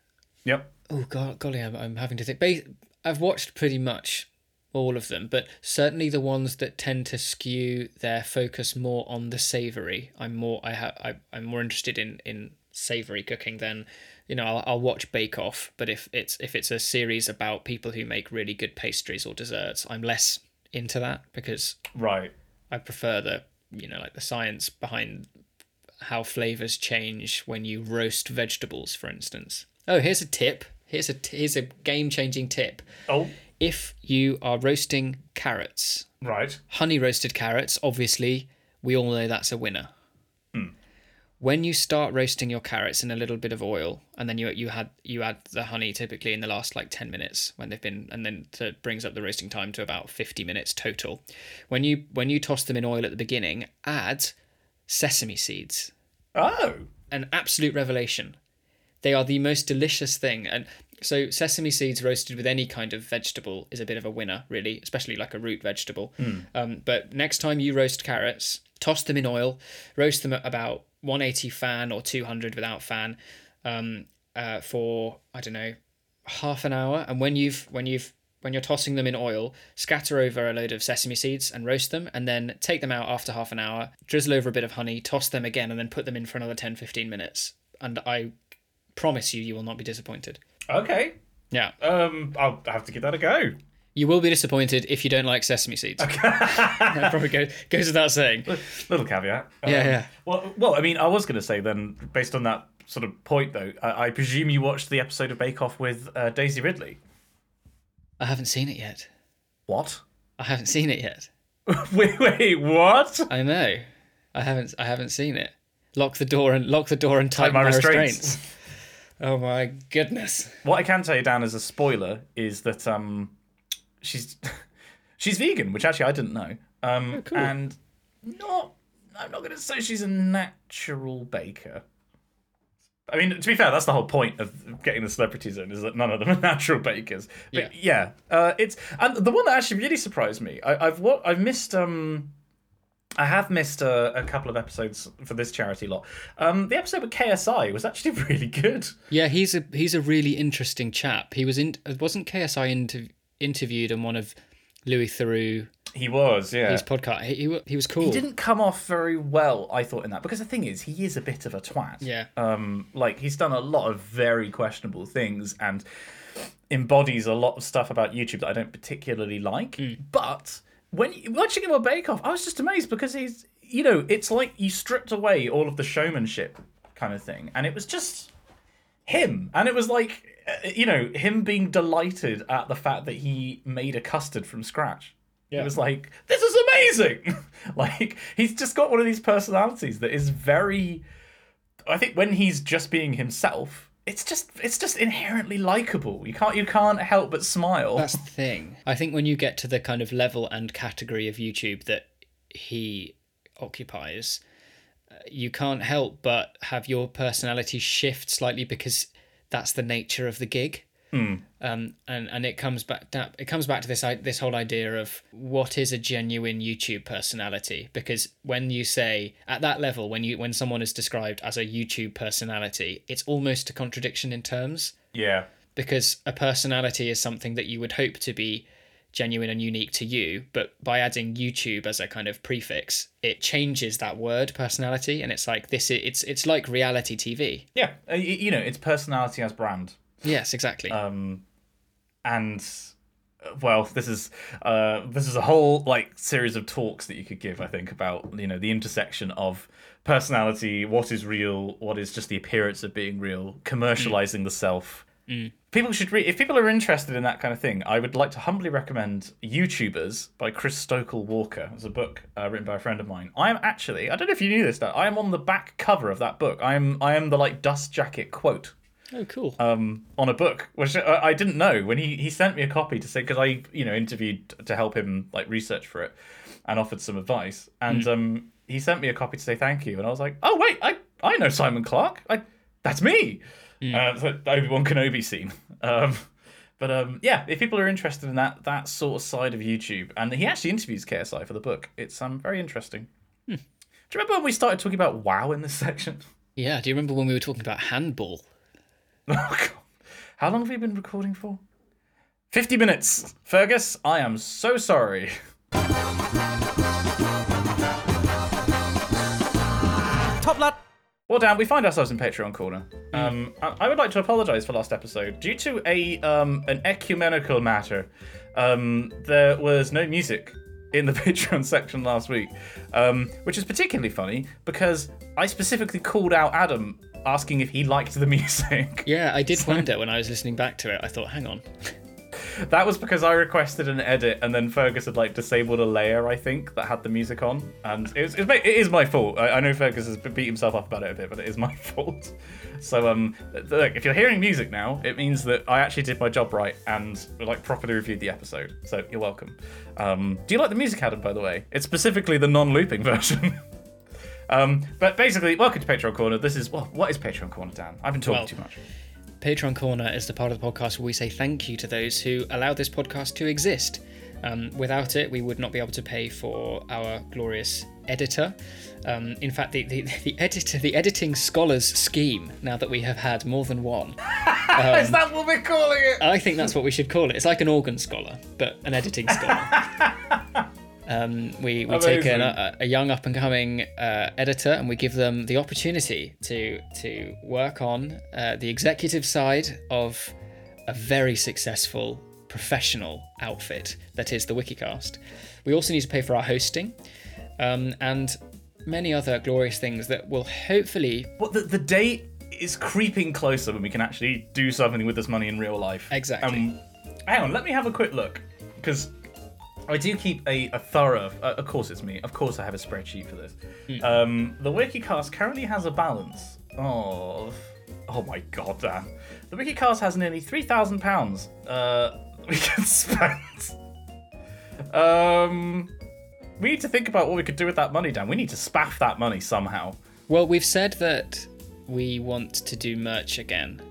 Yep. Oh god, golly, I'm, I'm having to think. I've watched pretty much all of them, but certainly the ones that tend to skew their focus more on the savoury. I'm more I ha- I, I'm more interested in in savoury cooking than you know I'll, I'll watch Bake Off, but if it's if it's a series about people who make really good pastries or desserts, I'm less into that because Right. I prefer the you know like the science behind how flavors change when you roast vegetables, for instance. Oh, here's a tip. Here's a here's a game changing tip. Oh, If you are roasting carrots, right. honey roasted carrots, obviously we all know that's a winner. When you start roasting your carrots in a little bit of oil, and then you you had you add the honey typically in the last like ten minutes when they've been, and then it brings up the roasting time to about fifty minutes total. When you when you toss them in oil at the beginning, add sesame seeds. Oh. An absolute revelation. They are the most delicious thing, and so sesame seeds roasted with any kind of vegetable is a bit of a winner, really, especially like a root vegetable. Um, but next time you roast carrots, toss them in oil, roast them at about 180 fan or 200 without fan, um, uh, for I don't know, half an hour. And when you've when you've when you're tossing them in oil, scatter over a load of sesame seeds and roast them, and then take them out after half an hour, drizzle over a bit of honey, toss them again, and then put them in for another 10 15 minutes. And I promise you, you will not be disappointed. Okay. Yeah. Um, I'll have to give that a go. You will be disappointed if you don't like sesame seeds. that probably go, goes without saying. Little caveat. Um, Yeah, yeah. Well, well, I mean, I was going to say then, based on that sort of point, though, I, I presume you watched the episode of Bake Off with uh, Daisy Ridley. I haven't seen it yet. What? I haven't seen it yet. wait, wait, what? I know. I haven't. I haven't seen it. Lock the door and lock the door and tighten my my, restraints. restraints. oh my goodness. What I can tell you, Dan, as a spoiler, is that um, she's she's vegan, which actually I didn't know. Um, cool. and not. I'm not going to say she's a natural baker. I mean, to be fair, that's the whole point of getting the celebrities in is that none of them are natural bakers. But yeah, uh, it's and the one that actually really surprised me. I, I've what I've missed. Um, I have missed a, a couple of episodes for this charity lot. Um, the episode with KSI was actually really good. Yeah, he's a he's a really interesting chap. He was in wasn't KSI inter- interviewed on one of Louis Theroux He was, yeah. his podcast. He, he he was cool. He didn't come off very well, I thought, in that because the thing is, he is a bit of a twat. Yeah. Um, like he's done a lot of very questionable things and embodies a lot of stuff about YouTube that I don't particularly like. But when watching him on Bake Off, I was just amazed because he's, you know, it's like you stripped away all of the showmanship kind of thing, and it was just him, and it was like, you know, him being delighted at the fact that he made a custard from scratch. It was like, this is amazing. like he's just got one of these personalities that is very. I think when he's just being himself, it's just it's just inherently likable. You can't you can't help but smile. That's the thing. I think when you get to the kind of level and category of YouTube that he occupies, uh, you can't help but have your personality shift slightly because that's the nature of the gig. Um, and and it comes back to, it comes back to this i- this whole idea of what is a genuine YouTube personality because when you say at that level when you when someone is described as a YouTube personality it's almost a contradiction in terms yeah. because a personality is something that you would hope to be genuine and unique to you but by adding youtube as a kind of prefix it changes that word personality and it's like this it's it's like reality tv Yeah. Uh, you know, it's personality as brand. yes exactly um, and uh, well, this is uh, this is a whole like series of talks that you could give. I think about you know the intersection of personality, what is real, what is just the appearance of being real, commercializing the self. People should read if people are interested in that kind of thing. I would like to humbly recommend YouTubers by Chris Stokel Walker. It's a book uh, written by a friend of mine. I am actually I don't know if you knew this. That I am on the back cover of that book. I am I am the like dust jacket quote Oh, cool. um, on a book, which I, I didn't know when he, he sent me a copy to say because I you know interviewed to help him like research for it and offered some advice, and um, he sent me a copy to say thank you, and I was like, oh wait, I I know Simon Clark, I that's me, uh, so Obi Wan Kenobi scene. Um, but um, yeah, if people are interested in that that sort of side of YouTube, and he actually interviews KSI for the book, it's um very interesting. Do you remember when we started talking about WoW in this section? Yeah, do you remember when we were talking about handball? Oh, God. How long have we been recording for? 50 minutes. Fergus, I am so sorry. Top lad. Well, Dan, we find ourselves in Patreon corner. Um, I, I would like to apologise for last episode due to a um, an ecumenical matter. Um, there was no music in the Patreon section last week, um, which is particularly funny because I specifically called out Adam asking if he liked the music. Yeah, I did wonder when I was listening back to it. I thought, hang on. That was because I requested an edit, and then Fergus had like disabled a layer, I think, that had the music on, and it, was, it, was, it is my fault. I, I know Fergus has beat himself up about it a bit, but it is my fault. So um, look, if you're hearing music now, it means that I actually did my job right and like properly reviewed the episode. So you're welcome. Um, do you like the music, Adam? By the way, it's specifically the non-looping version. um, but basically, welcome to Patreon Corner. This is well, what is Patreon Corner, Dan? I've been talking Well, too much. Patreon Corner is the part of the podcast where we say thank you to those who allow this podcast to exist. Um, without it, we would not be able to pay for our glorious editor. Um, in fact, the, the, the editor, the editing scholars scheme. Now that we have had more than one, is that what we're calling it? I think that's what we should call it. It's like an organ scholar, but an editing scholar. Um, we we take an, a, a young up and coming uh, editor and we give them the opportunity to to work on uh, the executive side of a very successful professional outfit that is the Wikicast. We also need to pay for our hosting um, and many other glorious things that will hopefully But the, the date is creeping closer when we can actually do something with this money in real life. Exactly. Um, hang on, let me have a quick look because I do keep a, a thorough. Uh, of course, it's me. Of course, I have a spreadsheet for this. Um, the WikiCast currently has a balance of. Oh my god, Dan! The WikiCast has nearly three thousand pounds. Uh, we can spend. Um, we need to think about what we could do with that money, Dan. We need to spaff that money somehow. Well, we've said that we want to do merch again.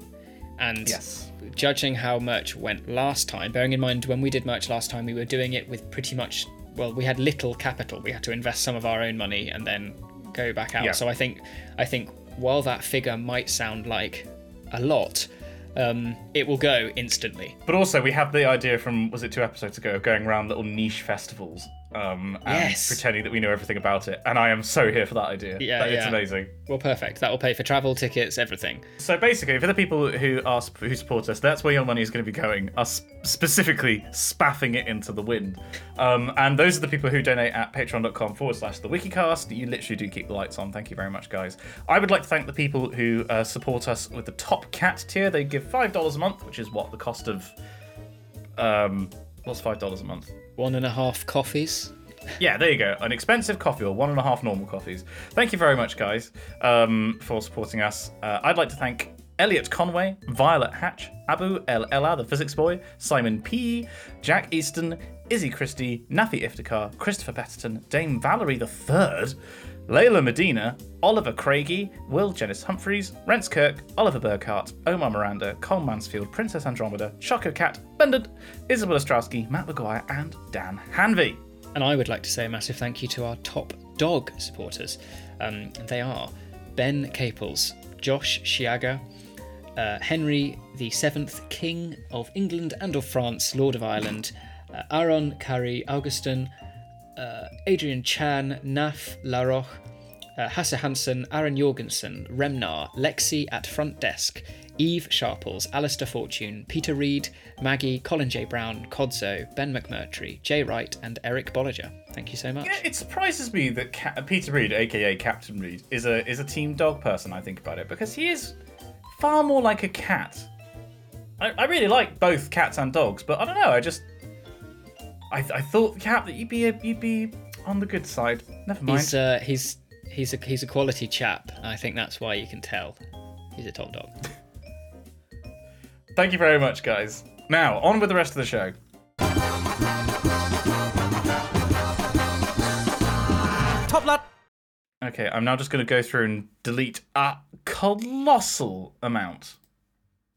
And Yes. Judging how merch went last time, bearing in mind when we did merch last time, we were doing it with pretty much, well, we had little capital. We had to invest some of our own money and then go back out. Yeah. So I think, I think while that figure might sound like a lot, um, it will go instantly. But also, we have the idea from was it two episodes ago of going around little niche festivals um, and Yes. pretending that we know everything about it. And I am so here for that idea. Yeah, That- it's amazing. Well, perfect. That will pay for travel, tickets, everything. So basically, for the people who are who support us, that's where your money is going to be going. Us specifically spaffing it into the wind. Um, and those are the people who donate at patreon.com forward slash the wikicast. You literally do keep the lights on. Thank you very much, guys. I would like to thank the people who uh, support us with the top cat tier. They give five dollars a month, which is what the cost of um, what's five dollars a month? One and a half coffees. Yeah, there you go. An expensive coffee or one and a half normal coffees. Thank you very much, guys, um, for supporting us. Uh, I'd like to thank Elliot Conway, Violet Hatch, Abu El Ella, the physics boy, Simon P, Jack Easton, Izzy Christie, Nafi Iftikhar, Christopher Betterton, Dame Valerie the Third, Layla Medina, Oliver Craigie, Will Janice Humphreys, Rents Kirk, Oliver Burkhart, Omar Miranda, Cole Mansfield, Princess Andromeda, Choco Cat, Bended, Isabel Ostrowski, Matt McGuire, and Dan Hanvey. And I would like to say a massive thank you to our top dog supporters. Um, they are Ben Caples, Josh Chiaga, uh, Henry the Seventh, King of England and of France, Lord of Ireland, uh, Aaron Curry Augustin, uh, Adrian Chan, Naf Laroch, uh, Hasse Hansen, Aaron Jorgensen, Remnar, Lexi at front desk, Eve Sharples, Alistair Fortune, Peter Reed, Maggie, Colin J. Brown, Codzo, Ben McMurtry, Jay Wright, and Eric Bolliger. Thank you so much. Yeah, it surprises me that Ca- Peter Reed, aka Captain Reed, is a is a team dog person. I think about it because he is far more like a cat. I, I really like both cats and dogs, but I don't know. I just I, I thought Cap that you'd be a, you'd be on the good side. Never mind. He's uh, he's he's a he's a quality chap. I think that's why you can tell he's a top dog. Thank you very much, guys. Now, on with the rest of the show. Top lad. Okay, I'm now just going to go through and delete a colossal amount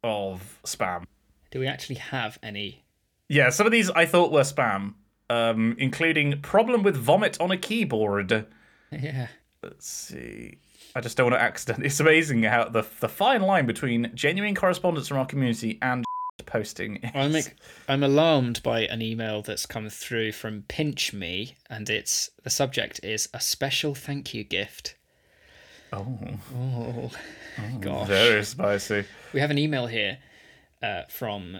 of spam. Do we actually have any? Yeah, some of these I thought were spam, um, including problem with vomit on a keyboard. Yeah. Let's see. I just don't want to accident. It's amazing how the the fine line between genuine correspondence from our community and posting. Is. I'm I'm alarmed by an email that's come through from Pinch Me, and it's the subject is a special thank you gift. Oh, Oh, gosh. very spicy. We have an email here uh, from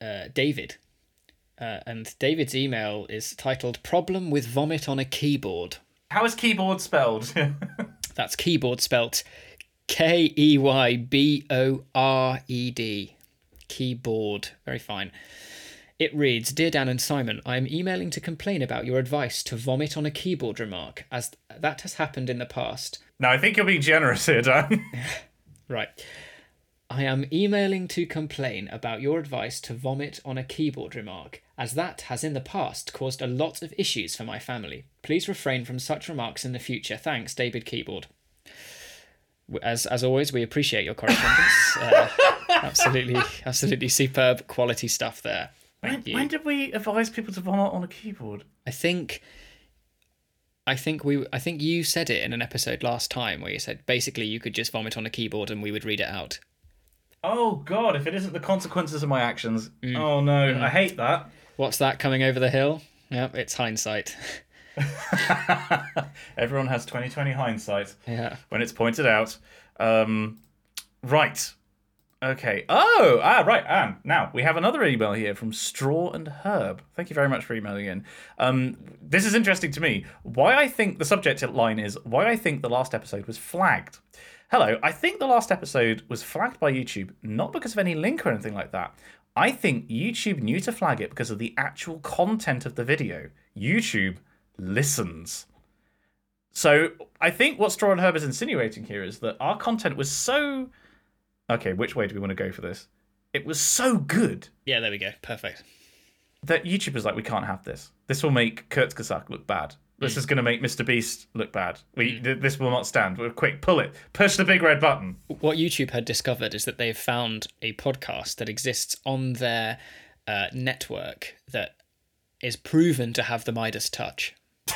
uh, David, uh, and David's email is titled "Problem with vomit on a keyboard." How is keyboard spelled? That's keyboard spelt K E Y B O R E D. Keyboard. Very fine. It reads Dear Dan and Simon, I am emailing to complain about your advice to vomit on a keyboard remark, as that has happened in the past. no, I think you're being generous here, Dan. Right. I am emailing to complain about your advice to vomit on a keyboard remark, as that has in the past caused a lot of issues for my family. Please refrain from such remarks in the future. Thanks, David Keyboard. As as always, we appreciate your correspondence. uh, absolutely, absolutely superb quality stuff there. when, you. when did we advise people to vomit on a keyboard? I think I think we I think you said it in an episode last time where you said basically you could just vomit on a keyboard and we would read it out. Oh God! If it isn't the consequences of my actions, oh no, I hate that. What's that coming over the hill? Yep, it's hindsight. Everyone has 2020 hindsight yeah. when it's pointed out. Um, right. Okay. Oh, ah, right. And now we have another email here from Straw and Herb. Thank you very much for emailing in. Um, this is interesting to me. Why I think the subject line is why I think the last episode was flagged. Hello, I think the last episode was flagged by YouTube not because of any link or anything like that. I think YouTube knew to flag it because of the actual content of the video. YouTube listens. So I think what Straw and Herb is insinuating here is that our content was so. Okay, which way do we want to go for this? It was so good Yeah, there we go. Perfect. that YouTube was like, we can't have this. This will make Kurzgesagt look bad. This is going to make Mr. Beast look bad. We th- this will not stand. We're quick, pull it, push the big red button. What YouTube had discovered is that they've found a podcast that exists on their uh, network that is proven to have the Midas touch.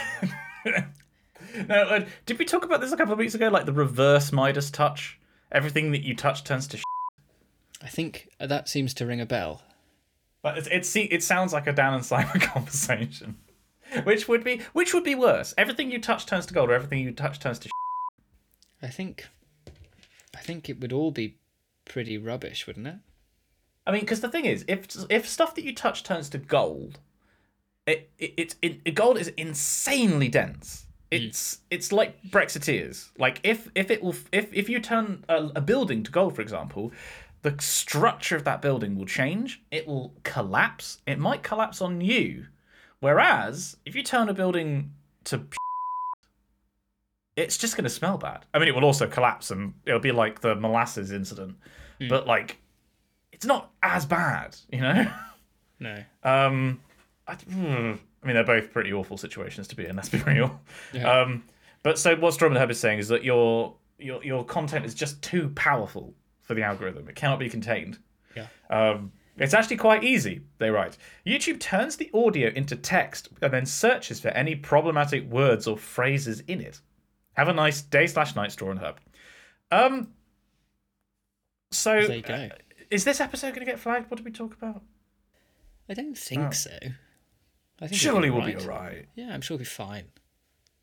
Now, uh, did we talk about this a couple of weeks ago? Like the reverse Midas touch. Everything that you touch turns to. Sh- I think that seems to ring a bell. but it, it, it sounds like a Dan and Simon conversation. Which would be which would be worse? Everything you touch turns to gold, or everything you touch turns to. Sh- I think I think it would all be pretty rubbish, wouldn't it? I mean, because the thing is, if if stuff that you touch turns to gold, it it, it, it gold is insanely dense. Hmm. It's it's like Brexiteers. Like if if it will if if you turn a, a building to gold, for example, the structure of that building will change. It will collapse. It might collapse on you. Whereas if you turn a building to it's just going to smell bad. I mean, it will also collapse and it'll be like the molasses incident, but like it's not as bad, you know. No. Um, I, hmm, I mean, they're both pretty awful situations to be in. Let's be real. Yeah. Um, but so what Straw and Herb is saying is that your your your content is just too powerful for the algorithm. It cannot be contained. Yeah. Um, it's actually quite easy. They write YouTube turns the audio into text and then searches for any problematic words or phrases in it. Have a nice day slash night, Straw and Herb. Um. So go. is this episode going to get flagged? What did we talk about? I don't think so. I think Surely we'll be right. alright. Yeah, I'm sure we'll be fine.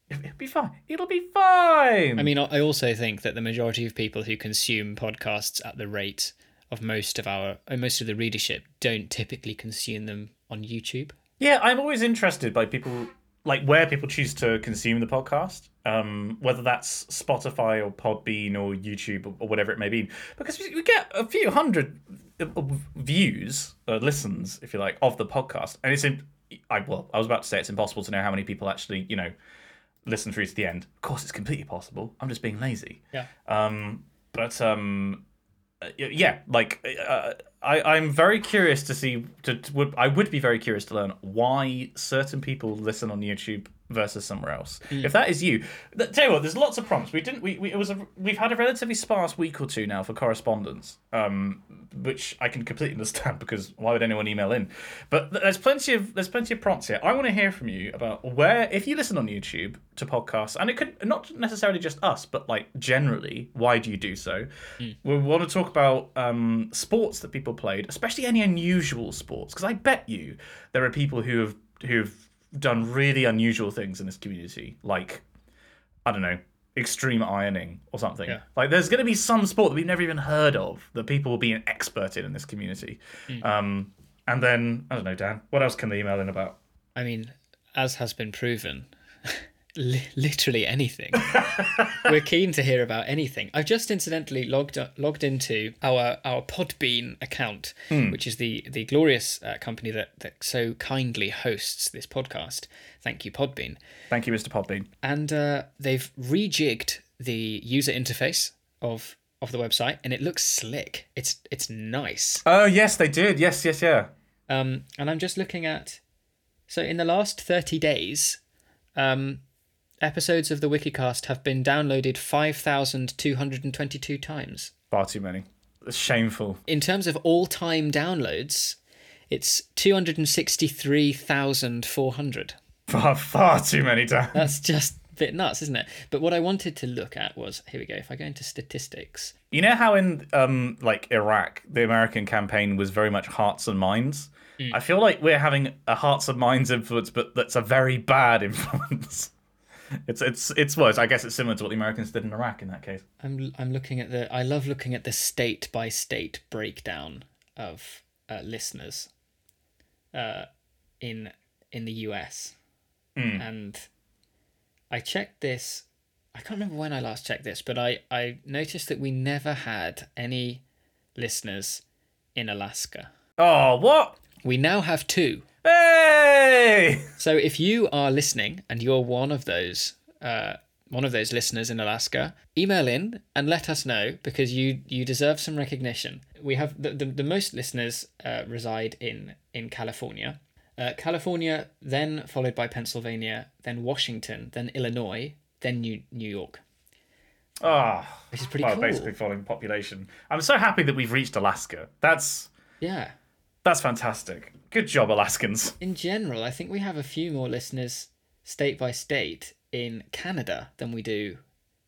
It'll be fine. It'll be fine. I mean, I also think that the majority of people who consume podcasts at the rate of most of our uh, most of the readership don't typically consume them on YouTube. yeah, I'm always interested by people like where people choose to consume the podcast, um, whether that's Spotify or Podbean or YouTube or, whatever it may be, because we we get a few hundred uh, views, uh, listens, if you like, of the podcast, and it's in. I well, I was about to say it's impossible to know how many people actually, you know, listen through to the end. Of course, it's completely possible. I'm just being lazy. Yeah. Um, but um, uh, yeah, like uh, I, I'm very curious to see. To, to would I would be very curious to learn why certain people listen on YouTube versus somewhere else. If that is you, th- tell you what, there's lots of prompts. We didn't. We, we it was a, we've had a relatively sparse week or two now for correspondence, um, which I can completely understand because why would anyone email in? But th- there's plenty of there's plenty of prompts here. I want to hear from you about where if you listen on YouTube to podcasts, and it could not necessarily just us, but like generally, why do you do so? We want to talk about um, sports that people played, especially any unusual sports, because I bet you there are people who have who've done really unusual things in this community, like I don't know, extreme ironing or something. Yeah. Like there's going to be some sport that we've never even heard of that people will be an expert in in this community. Um, and then I don't know, Dan, what else can they email in about? I mean, as has been proven, li- literally anything. We're keen to hear about anything. I've just incidentally logged logged into our our Podbean account, which is the the glorious uh, company that that so kindly hosts this podcast. Thank you, Podbean. Thank you, Mr. Podbean. And uh, they've rejigged the user interface of of the website, and it looks slick. It's it's nice. Oh yes, they did. Yes, yes, yeah. Um, and I'm just looking at. So in the last 30 days, um, episodes of the Wikicast have been downloaded 5,222 times. Far too many. It's shameful. In terms of all time downloads, it's 263,400. Far, far too many, Dan. That's just a bit nuts, isn't it? But what I wanted to look at was here we go. If I go into statistics, You know how in um like Iraq, the American campaign was very much hearts and minds. I feel like we're having a hearts and minds influence, but that's a very bad influence. It's it's it's worse. I guess it's similar to what the Americans did in Iraq in that case. I'm I'm looking at the I love looking at the state by state breakdown of uh, listeners uh, in in the US, and I checked this. I can't remember when I last checked this, but I I noticed that we never had any listeners in Alaska. Oh, what? We now have two. Hey! So if you are listening and you're one of those uh, one of those listeners in Alaska, email in and let us know because you you deserve some recognition. We have the the, the most listeners uh, reside in in California. Uh, California, then followed by Pennsylvania, then Washington, then Illinois, then New New York, Ah, which is pretty well, cool. basically following population. I'm so happy that we've reached Alaska. That's Yeah. that's fantastic. Good job, Alaskans. In general, I think we have a few more listeners state by state in Canada than we do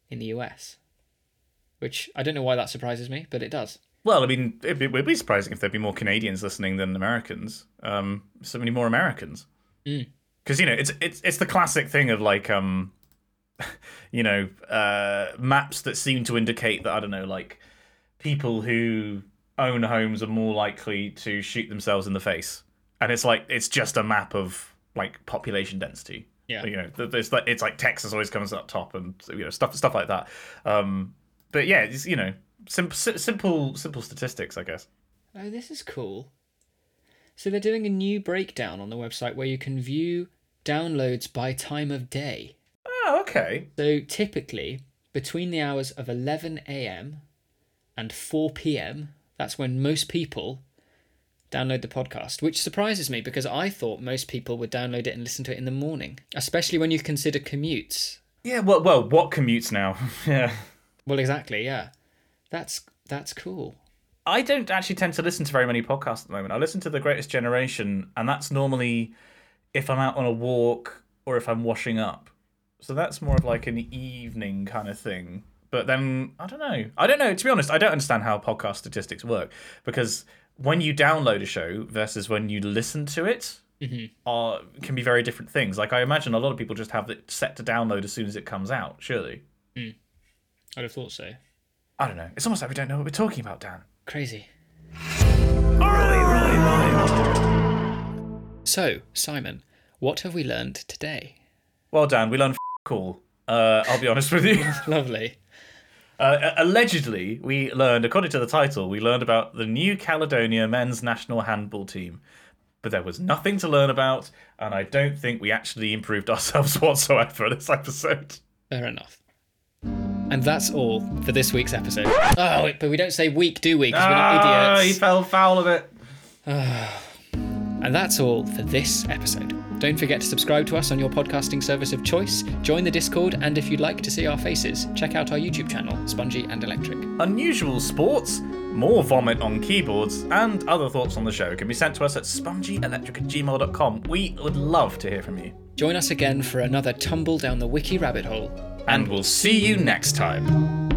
in the US. Which I don't know why that surprises me, but it does. Well, I mean, be, it'd be surprising if there'd be more Canadians listening than Americans. Um, so many more Americans. Because you know, it's it's it's the classic thing of like, um, you know, uh, maps that seem to indicate that I don't know, like people who own homes are more likely to shoot themselves in the face, and it's like it's just a map of like population density. Yeah. you know, it's like it's like Texas always comes up top, and you know stuff stuff like that. Um, but yeah, it's you know, sim- simple simple statistics, I guess. Oh, this is cool. So they're doing a new breakdown on the website where you can view downloads by time of day. Oh, okay. So typically, between the hours of 11 a.m. and 4 p.m., that's when most people download the podcast, which surprises me because I thought most people would download it and listen to it in the morning, especially when you consider commutes. Yeah. Well, well, what commutes now? yeah. Well, exactly, yeah. That's that's cool. I don't actually tend to listen to very many podcasts at the moment. I listen to The Greatest Generation, and that's normally if I'm out on a walk or if I'm washing up. So that's more of like an evening kind of thing. But then I don't know. I don't know. To be honest, I don't understand how podcast statistics work because when you download a show versus when you listen to it are can be very different things. Like I imagine a lot of people just have it set to download as soon as it comes out. Surely, I'd have thought so. I don't know. It's almost like we don't know what we're talking about, Dan. Crazy. So, Simon, what have we learned today? Well, Dan, we learned cool. Uh, I'll be honest with you. Lovely. Uh, allegedly, we learned, according to the title, we learned about the New Caledonia men's national handball team. But there was nothing to learn about, and I don't think we actually improved ourselves whatsoever this episode. Fair enough. And that's all for this week's episode. Oh, but we don't say week, do we? Because we're not Ah, he fell foul of it. And that's all for this episode. Don't forget to subscribe to us on your podcasting service of choice, join the Discord, and if you'd like to see our faces, check out our YouTube channel, Spongy and Electric. Unusual sports, more vomit on keyboards, and other thoughts on the show can be sent to us at spongyelectric at gmail.com. We would love to hear from you. Join us again for another tumble down the wiki rabbit hole. And we'll see you next time.